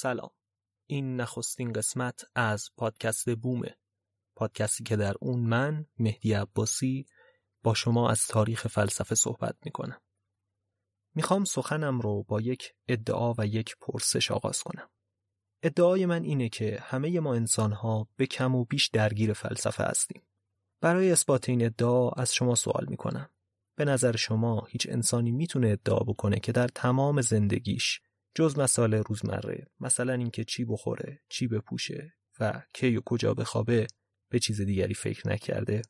سلام. این نخستین قسمت از پادکست بومه. پادکستی که در اون من مهدی عباسی با شما از تاریخ فلسفه صحبت می‌کنم. می‌خوام سخنم رو با یک ادعا و یک پرسش آغاز کنم. ادعای من اینه که همه ما انسانها به کم و بیش درگیر فلسفه هستیم. برای اثبات این ادعا از شما سوال می‌کنم. به نظر شما هیچ انسانی می‌تونه ادعا بکنه که در تمام زندگیش جز مسائل روزمره مثلا اینکه چی بخوره چی بپوشه و کی و کجا بخوابه به چیز دیگری فکر نکرده.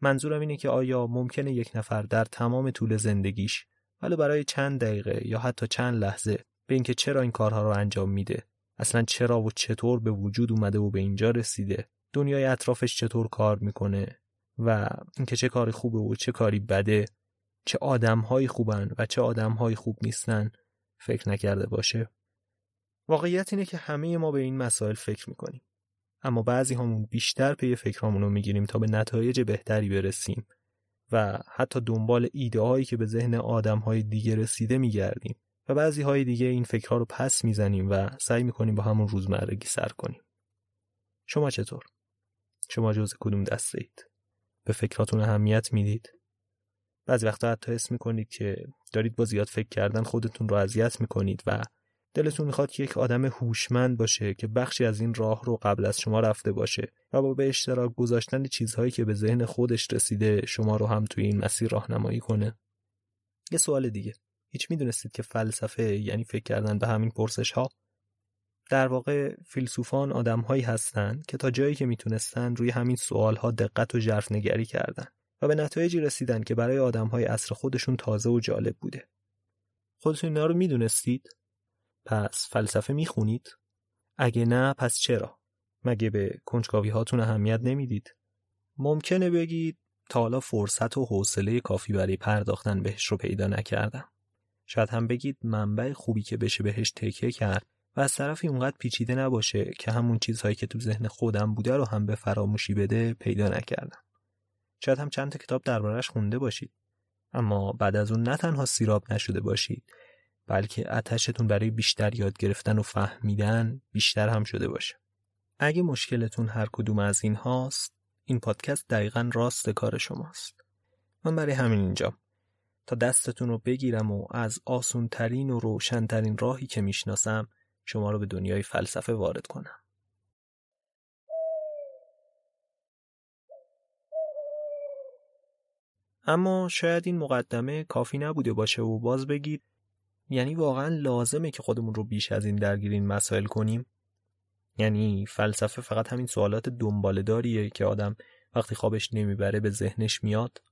منظورم اینه که آیا ممکنه یک نفر در تمام طول زندگیش ولو برای چند دقیقه یا حتی چند لحظه به اینکه چرا این کارها رو انجام میده اصلا چرا و چطور به وجود اومده و به اینجا رسیده دنیای اطرافش چطور کار می‌کنه و اینکه چه کاری خوبه و چه کاری بده چه آدمهایی خوبن و چه آدمهایی خوب نیستن. فکر نکرده باشه واقعیت اینه که همه ما به این مسائل فکر می‌کنیم اما بعضی همون بیشتر پی فکرامون رو می‌گیریم تا به نتایج بهتری برسیم و حتی دنبال ایده هایی که به ذهن آدم های دیگه رسیده میگردیم و بعضی های دیگه این فکرها رو پس می‌زنیم و سعی می‌کنیم با همون روزمرگی سر کنیم شما چطور؟ شما جز کدوم دسته اید؟ به فکراتون اهمیت می‌دید؟ بعضی وقتا حتی حس می‌کنید که دارید با زیاد فکر کردن خودتون رو اذیت می‌کنید و دلتون می‌خواد که یک آدم هوشمند باشه که بخشی از این راه رو قبل از شما رفته باشه و با به اشتراک گذاشتن چیزهایی که به ذهن خودش رسیده شما رو هم توی این مسیر راهنمایی کنه. یه سوال دیگه. هیچ می‌دونستید که فلسفه یعنی فکر کردن به همین پرسش ها در واقع فیلسوفان آدمهایی هستند که تا جایی که می‌تونستن روی همین سوال ها دقت و ژرف نگری کردن. و به نتایجی رسیدن که برای آدمهای عصر خودشون تازه و جالب بوده. خودتون اینا رو می‌دونستید؟ پس فلسفه می‌خونید؟ اگه نه پس چرا؟ مگه به کنجکاوی هاتون اهمیت نمی‌دید؟ ممکنه بگید تا حالا فرصت و حوصله کافی برای پرداختن بهش رو پیدا نکردم. شاید هم بگید منبع خوبی که بشه بهش تکیه کرد و از طرفی اونقدر پیچیده نباشه که همون چیزهایی که تو ذهن خودم بوده رو هم به فراموشی بده پیدا نکردم. شاید هم چند تا کتاب دربارش خونده باشید. اما بعد از اون نه تنها سیراب نشده باشید بلکه اتشتون برای بیشتر یاد گرفتن و فهمیدن بیشتر هم شده باشه. اگه مشکلتون هر کدوم از این هاست این پادکست دقیقا راست کار شماست. من برای همین اینجا. تا دستتون رو بگیرم و از آسون ترین و روشنترین راهی که می‌شناسم شما رو به دنیای فلسفه وارد کنم. اما شاید این مقدمه کافی نبوده باشه و باز بگید یعنی واقعا لازمه که خودمون رو بیش از این درگیر این مسائل کنیم؟ یعنی فلسفه فقط همین سوالات دنبالداریه که آدم وقتی خوابش نمی‌بره به ذهنش میاد؟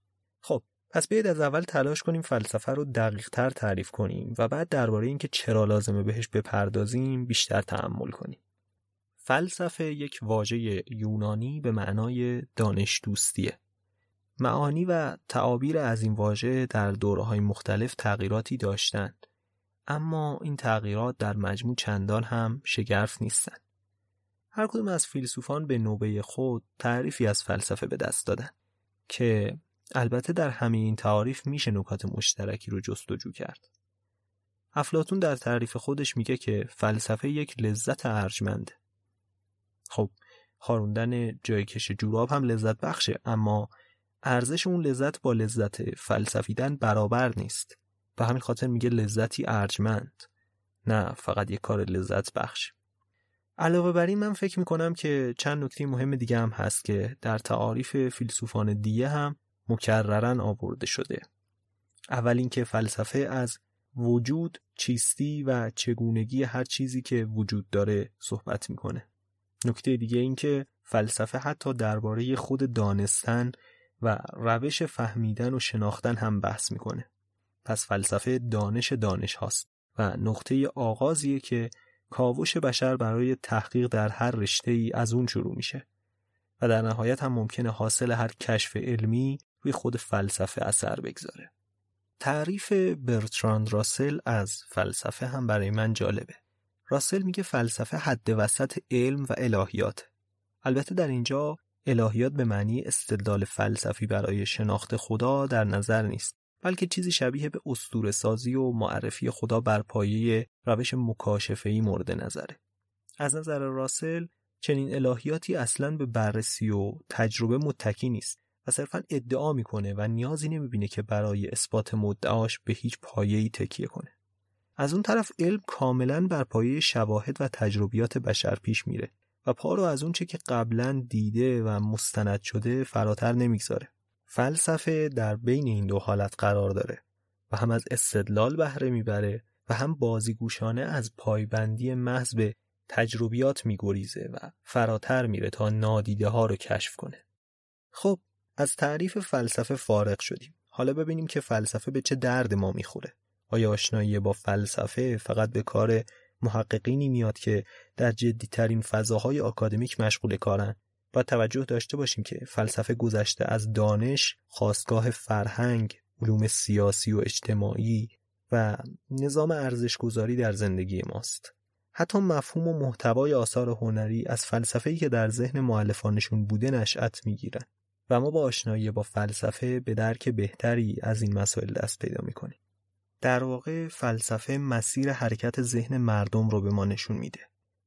خب پس بیاید از اول تلاش کنیم فلسفه رو دقیق تر تعریف کنیم و بعد درباره اینکه چرا لازمه بهش بپردازیم بیشتر تحمل کنیم. فلسفه یک واژه یونانی به معنای دانش دوستیه معانی و تعابیر از این واژه در دوره‌های مختلف تغییراتی داشتند اما این تغییرات در مجموع چندان هم شگرف نیستند هر کدوم از فیلسوفان به نوبه خود تعریفی از فلسفه به دست دادن که البته در همه این تعاریف میشه نکات مشترکی رو جستجو کرد. افلاتون در تعریف خودش میگه که فلسفه یک لذت ارجمنده. خب خاروندن جای کش جوراب هم لذت بخشه اما ارزش اون لذت با لذت فلسفیدن برابر نیست. به همین خاطر میگه لذتی ارجمند نه فقط یک کار لذت بخش. علاوه بر این من فکر می‌کنم که چند نکته مهم دیگه هم هست که در تعاریف فیلسوفان دیگه هم مکررن آورده شده. اول اینکه فلسفه از وجود، چیستی و چگونگی هر چیزی که وجود داره صحبت می‌کنه. نکته دیگه این که فلسفه حتی درباره خود دانستن و روش فهمیدن و شناختن هم بحث می‌کنه. پس فلسفه دانش دانش هاست و نقطه آغازیه که کاوش بشر برای تحقیق در هر رشته ای از اون شروع میشه و در نهایت هم ممکنه حاصل هر کشف علمی روی خود فلسفه اثر بگذاره. تعریف برتراند راسل از فلسفه هم برای من جالبه. راسل میگه فلسفه حد وسط علم و الهیات. البته در اینجا الهیات به معنی استدلال فلسفی برای شناخت خدا در نظر نیست. بلکه چیزی شبیه به اسطوره سازی و معرفی خدا بر پایه روش مکاشفه‌ای مورد نظره. از نظر راسل چنین الهیاتی اصلا به بررسی و تجربه متکی نیست و صرفا ادعا می‌کنه و نیازی نمی‌بینه که برای اثبات مدعاش به هیچ پایه‌ای تکیه کنه. از اون طرف علم کاملا بر پایه شواهد و تجربیات بشر پیش میره و پا رو از اون چه که قبلا دیده و مستند شده فراتر نمی‌گذاره. فلسفه در بین این دو حالت قرار داره و هم از استدلال بهره می‌بره و هم بازیگوشانه از پایبندی محض به تجربیات میگریزه و فراتر میره تا نادیده ها رو کشف کنه. خب از تعریف فلسفه فارغ شدیم. حالا ببینیم که فلسفه به چه درد ما می‌خوره. آیا آشنایی با فلسفه فقط به کار محققینی میاد که در جدیترین فضاهای آکادمیک مشغول کارن با توجه داشته باشیم که فلسفه گذشته از دانش، خواستگاه فرهنگ، علوم سیاسی و اجتماعی و نظام ارزشگذاری در زندگی ماست. حتی مفهوم و محتوای آثار هنری از فلسفه‌ای که در ذهن معلفانشون بوده نشأت می‌گیرن و ما با آشنایی با فلسفه به درک بهتری از این مسائل دست پیدا می‌کنیم. در واقع فلسفه مسیر حرکت ذهن مردم رو به ما نشون میده.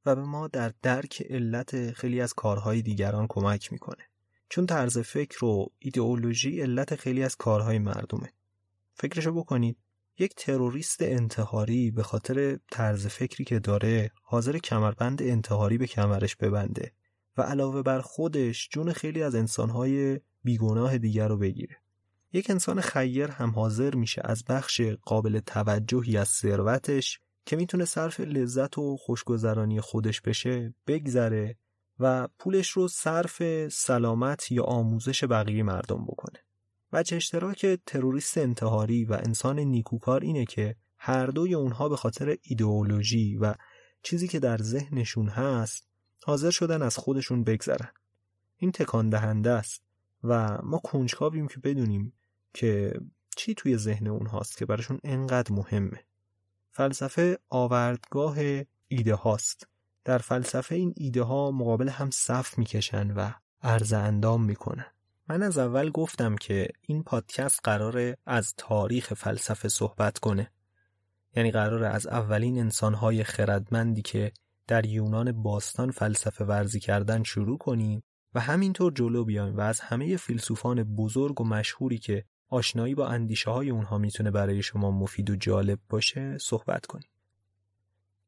و به ما در درک علت خیلی از کارهای دیگران کمک می‌کنه چون طرز فکر و ایدئولوژی علت خیلی از کارهای مردمه فکرشو بکنید یک تروریست انتحاری به خاطر طرز فکری که داره حاضر کمربند انتحاری به کمرش ببنده و علاوه بر خودش جون خیلی از انسانهای بیگناه دیگر رو بگیره یک انسان خیر هم حاضر میشه از بخش قابل توجهی از ثروتش که می‌تونه صرف لذت و خوشگذرانی خودش بشه بگذره و پولش رو صرف سلامت یا آموزش بقیه مردم بکنه. وجه اشتراک تروریست انتحاری و انسان نیکوکار اینه که هر دوی اونها به خاطر ایدئولوژی و چیزی که در ذهنشون هست حاضر شدن از خودشون بگذرن. این تکان دهنده است و ما کنجکاویم که بدونیم که چی توی ذهن اونهاست که براشون انقدر مهمه. فلسفه آوردگاه ایده هاست. در فلسفه این ایده ها مقابل هم صف می‌کشن و عرض اندام می‌کنن. من از اول گفتم که این پادکست قراره از تاریخ فلسفه صحبت کنه. یعنی قراره از اولین انسانهای خردمندی که در یونان باستان فلسفه ورزی کردن شروع کنیم و همینطور جلو بیایم و از همه فیلسوفان بزرگ و مشهوری که آشنایی با اندیشه های اونها می‌تونه برای شما مفید و جالب باشه صحبت کنیم.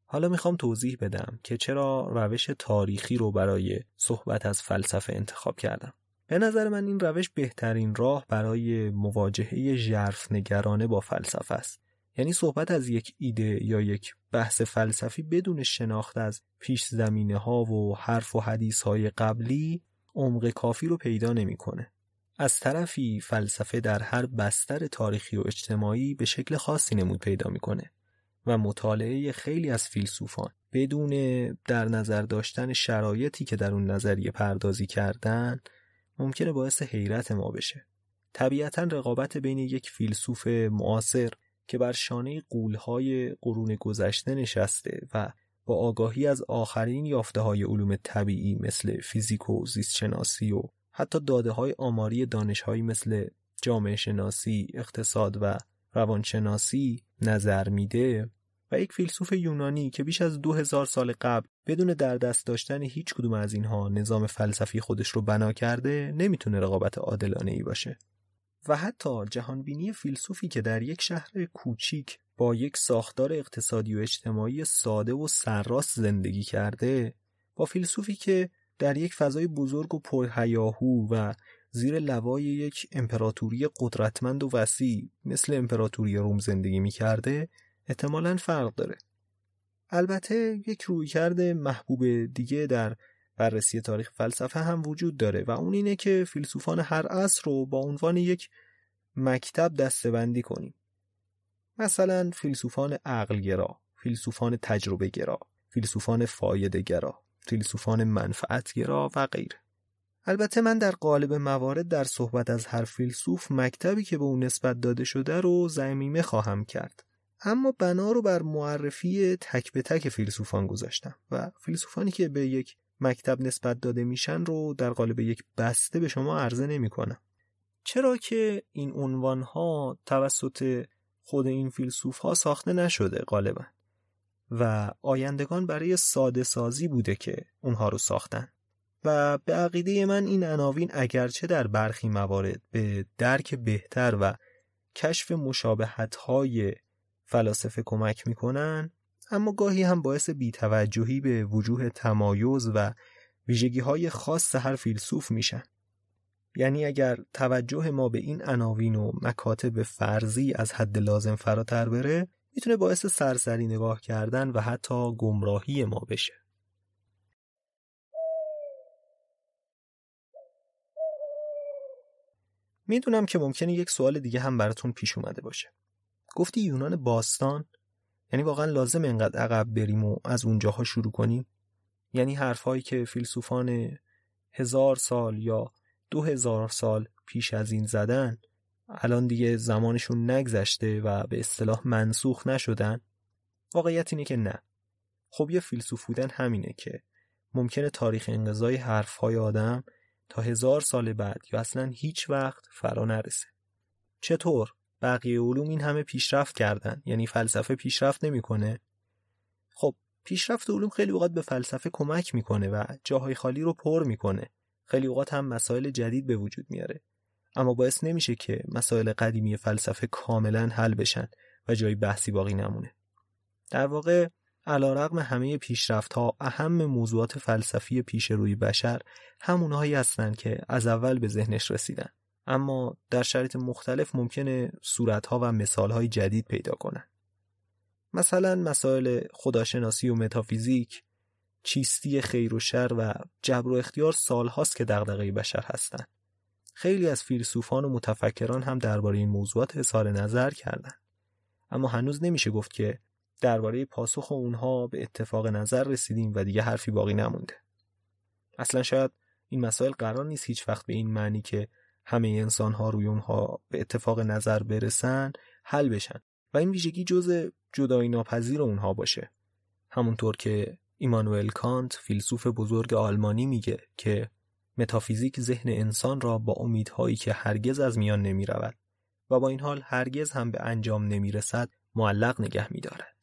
حالا می‌خوام توضیح بدم که چرا روش تاریخی رو برای صحبت از فلسفه انتخاب کردم. به نظر من این روش بهترین راه برای مواجهه ژرف نگرانه با فلسفه است. یعنی صحبت از یک ایده یا یک بحث فلسفی بدون شناخت از پیش زمینه ها و حرف و حدیث های قبلی عمق کافی رو پیدا نمی‌کنه. از طرفی فلسفه در هر بستر تاریخی و اجتماعی به شکل خاصی نمود پیدا می‌کنه و مطالعه خیلی از فیلسوفان بدون در نظر داشتن شرایطی که در اون نظریه پردازی کردن ممکنه باعث حیرت ما بشه. طبیعتا رقابت بین یک فیلسوف معاصر که بر شانه قولهای قرون گذشته نشسته و با آگاهی از آخرین یافته های علوم طبیعی مثل فیزیک و زیستشناسی و حتی داده های آماری دانش مثل جامعه شناسی، اقتصاد و روانشناسی نظر میده و یک فیلسوف یونانی که بیش از دو هزار سال قبل بدون در دست داشتن هیچ کدوم از اینها نظام فلسفی خودش رو بنا کرده نمی‌تونه رقابت عادلانه ای باشه. و حتی جهانبینی فیلسوفی که در یک شهر کوچیک با یک ساختار اقتصادی و اجتماعی ساده و سرراست زندگی کرده با فیلسوفی که در یک فضای بزرگ و پرهیاهو و زیر لوای یک امپراتوری قدرتمند و وسیع مثل امپراتوری روم زندگی می کرده احتمالا فرق داره. البته یک رویکرد محبوب دیگه در بررسی تاریخ فلسفه هم وجود داره و اون اینه که فیلسوفان هر عصر رو با عنوان یک مکتب دستبندی کنیم. مثلا فیلسوفان عقلگرا، فیلسوفان تجربه گرا، فیلسوفان فایده گرا، فیلسوفان منفعتگرا و غیره. البته من در قالب موارد در صحبت از هر فیلسوف مکتبی که به اون نسبت داده شده رو زمیمه خواهم کرد. اما بنا رو بر معرفی تک به تک فیلسوفان گذاشتم و فیلسوفانی که به یک مکتب نسبت داده میشن رو در قالب یک بسته به شما عرضه نمی کنم. چرا که این عنوان ها توسط خود این فیلسوف ها ساخته نشده غالبا و آیندگان برای ساده سازی بوده که اونها رو ساختن. و به عقیده من این عناوین اگرچه در برخی موارد به درک بهتر و کشف مشابهت های فلاسفه کمک می‌کنن اما گاهی هم باعث بیتوجهی به وجوه تمایز و ویژگی های خاص هر فیلسوف میشن. یعنی اگر توجه ما به این عناوین و مکاتب فرضی از حد لازم فراتر بره می‌تونه باعث سرسری نگاه کردن و حتی گمراهی ما بشه. می‌دونم که ممکنه یک سوال دیگه هم براتون پیش اومده باشه. گفتی یونان باستان؟ یعنی واقعا لازم اینقدر عقب بریم و از اونجاها شروع کنیم؟ یعنی حرفهایی که فیلسوفان هزار سال یا دو هزار سال پیش از این زدن الان دیگه زمانشون نگذشته و به اصطلاح منسوخ نشدن؟ واقعیت اینه که نه. خب یه فیلسوف بودن همینه که ممکنه تاریخ انقضای حرفهای آدم تا هزار سال بعد یا اصلا هیچ وقت فرا نرسه. چطور؟ بقیه علوم این همه پیشرفت کردن یعنی فلسفه پیشرفت نمی‌کنه؟ خب پیشرفت علوم خیلی اوقات به فلسفه کمک می‌کنه و جاهای خالی رو پر می‌کنه. خیلی اوقات هم مسائل جدید به وجود میاره. اما باعث نمیشه که مسائل قدیمی فلسفه کاملا حل بشن و جای بحثی باقی نمونه. در واقع علیرغم همه پیشرفت ها اهم موضوعات فلسفی پیش روی بشر همونهایی هستند که از اول به ذهنش رسیدن. اما در شرایط مختلف ممکنه صورتها و مثالهای جدید پیدا کنن. مثلا مسائل خداشناسی و متافیزیک چیستی خیر و شر و جبر و اختیار سالهاست که دغدغه بشر هستند خیلی از فیلسوفان و متفکران هم درباره این موضوعات اظهار نظر کردند. اما هنوز نمیشه گفت که درباره پاسخ اونها به اتفاق نظر رسیدیم و دیگه حرفی باقی نمونده. اصلا شاید این مسائل قرار نیست هیچ وقت به این معنی که همه انسان ها روی اونها به اتفاق نظر برسن حل بشن. و این ویژگی جز جدایی ناپذیر اونها باشه. همونطور که ایمانوئل کانت فیلسوف بزرگ آلمانی میگه که متافیزیک ذهن انسان را با امیدهایی که هرگز از میان نمی رود و با این حال هرگز هم به انجام نمی رسد معلق نگه می دارد.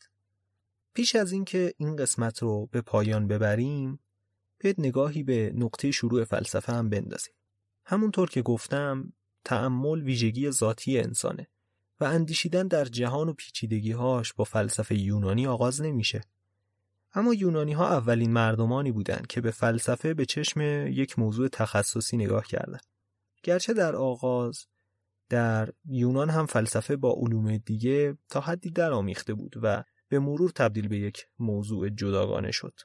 پیش از اینکه این قسمت رو به پایان ببریم بیاید نگاهی به نقطه شروع فلسفه هم بندازیم. همونطور که گفتم تأمل ویژگی ذاتی انسانه و اندیشیدن در جهان و پیچیدگیهاش با فلسفه یونانی آغاز نمیشه. اما یونانی ها اولین مردمانی بودند که به فلسفه به چشم یک موضوع تخصصی نگاه کردند. گرچه در آغاز در یونان هم فلسفه با علوم دیگه تا حدی درآمیخته بود و به مرور تبدیل به یک موضوع جداگانه شد.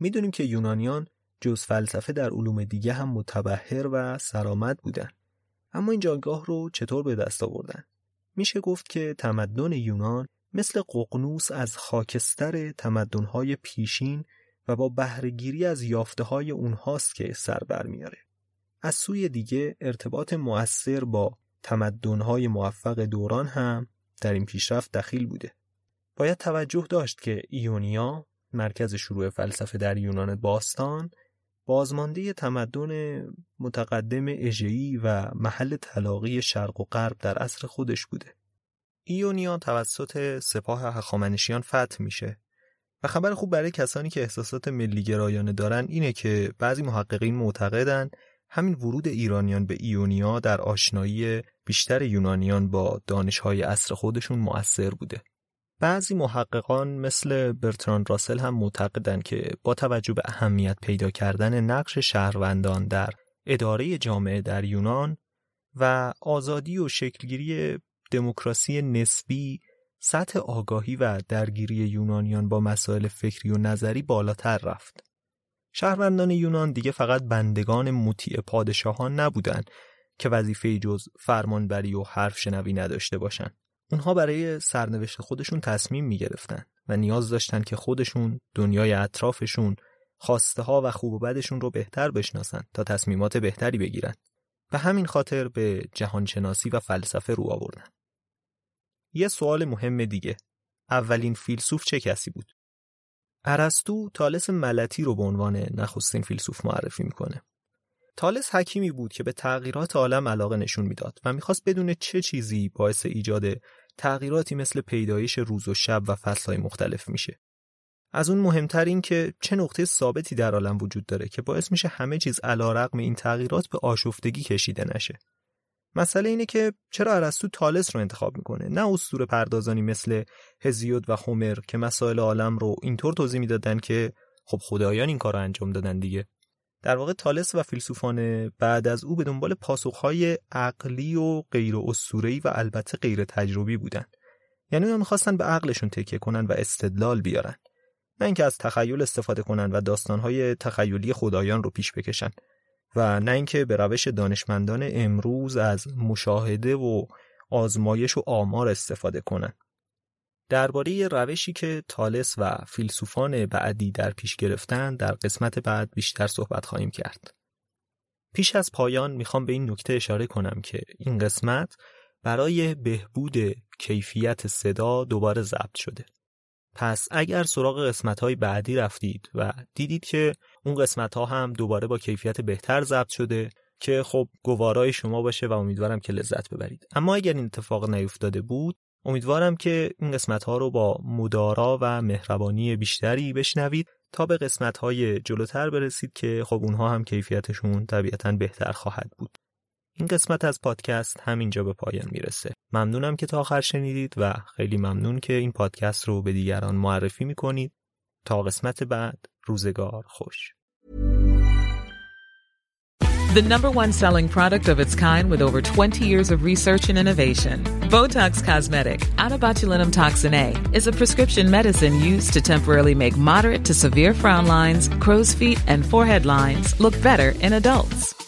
می‌دونیم که یونانیان جز فلسفه در علوم دیگه هم متبهر و سرآمد بودن. اما این جایگاه رو چطور به دست آوردن؟ میشه گفت که تمدن یونان مثل ققنوس از خاکستر تمدنهای پیشین و با بهرهگیری از یافته های اونهاست که سر برمیاره. از سوی دیگه ارتباط مؤثر با تمدنهای موفق دوران هم در این پیشرفت دخیل بوده. باید توجه داشت که ایونیا مرکز شروع فلسفه در یونان باستان بازمانده تمدن متقدم اژه‌ای و محل تلاقی شرق و غرب در عصر خودش بوده. ایونیا توسط سپاه هخامنشیان فتح میشه و خبر خوب برای کسانی که احساسات ملیگرایانه دارن اینه که بعضی محققین معتقدن همین ورود ایرانیان به ایونیا در آشنایی بیشتر یونانیان با دانشهای عصر خودشون مؤثر بوده. بعضی محققان مثل برتران راسل هم معتقدند که با توجه به اهمیت پیدا کردن نقش شهروندان در اداره جامعه در یونان و آزادی و شکلگیری دموکراسی نسبی سطح آگاهی و درگیری یونانیان با مسائل فکری و نظری بالاتر رفت. شهروندان یونان دیگه فقط بندگان مطیع پادشاهان نبودند که وظیفه جز فرمانبری و حرف شنوی نداشته باشند. اونها برای سرنوشت خودشون تصمیم می گرفتن و نیاز داشتن که خودشون دنیای اطرافشون خواسته ها و خوب و بدشون رو بهتر بشناسن تا تصمیمات بهتری بگیرن و همین خاطر به جهانشناسی و فلسفه رو آوردن. یه سوال مهم دیگه اولین فیلسوف چه کسی بود؟ ارسطو تالس ملتی رو به عنوان نخستین فیلسوف معرفی می‌کنه. تالس حکیمی بود که به تغییرات عالم علاقه نشون می‌داد و می‌خواست بدون چه چیزی باعث ایجاد تغییراتی مثل پیدایش روز و شب و فصلهای مختلف میشه. از اون مهمتر این که چه نقطه ثابتی در عالم وجود داره که باعث میشه همه چیز علا رقم این تغییرات به آشفتگی کشیده نشه. مسئله اینه که چرا ارسطو تالس رو انتخاب می‌کنه؟ نه اسطوره پردازانی مثل هزیود و هومر که مسائل عالم رو اینطور توضیح می‌دادن که خب خدایان این کار رو انجام دادن دیگه. در واقع تالس و فیلسوفان بعد از او به دنبال پاسخهای عقلی و غیر اسطوره‌ای و البته غیر تجربی بودن. یعنی اونا می‌خواستن به عقلشون تکیه کنن و استدلال بیارن. نه اینکه از تخیل استفاده کنن و داستانهای تخیلی خدایان رو پیش بکشن. و نه اینکه به روش دانشمندان امروز از مشاهده و آزمایش و آمار استفاده کنند. درباره روشی که تالس و فیلسوفان بعدی در پیش گرفتن در قسمت بعد بیشتر صحبت خواهیم کرد. پیش از پایان می‌خوام به این نکته اشاره کنم که این قسمت برای بهبود کیفیت صدا دوباره ضبط شده. پس اگر سراغ قسمت های بعدی رفتید و دیدید که اون قسمت ها هم دوباره با کیفیت بهتر ضبط شده که خب گوارای شما باشه و امیدوارم که لذت ببرید. اما اگر این اتفاق نیفتاده بود امیدوارم که این قسمت ها رو با مدارا و مهربانی بیشتری بشنوید تا به قسمت های جلوتر برسید که خب اونها هم کیفیتشون طبیعتا بهتر خواهد بود. این قسمت از پادکست همینجا به پایان می‌رسه ممنونم که تا آخر شنیدید و خیلی ممنون که این پادکست رو به دیگران معرفی می‌کنید تا قسمت بعد روزگار خوش The number one selling product of its kind with over 20 years of research and innovation. Botox Cosmetic, out toxin A, is a prescription medicine used to temporarily make moderate to severe frown lines, crow's feet, and forehead lines look better in adults.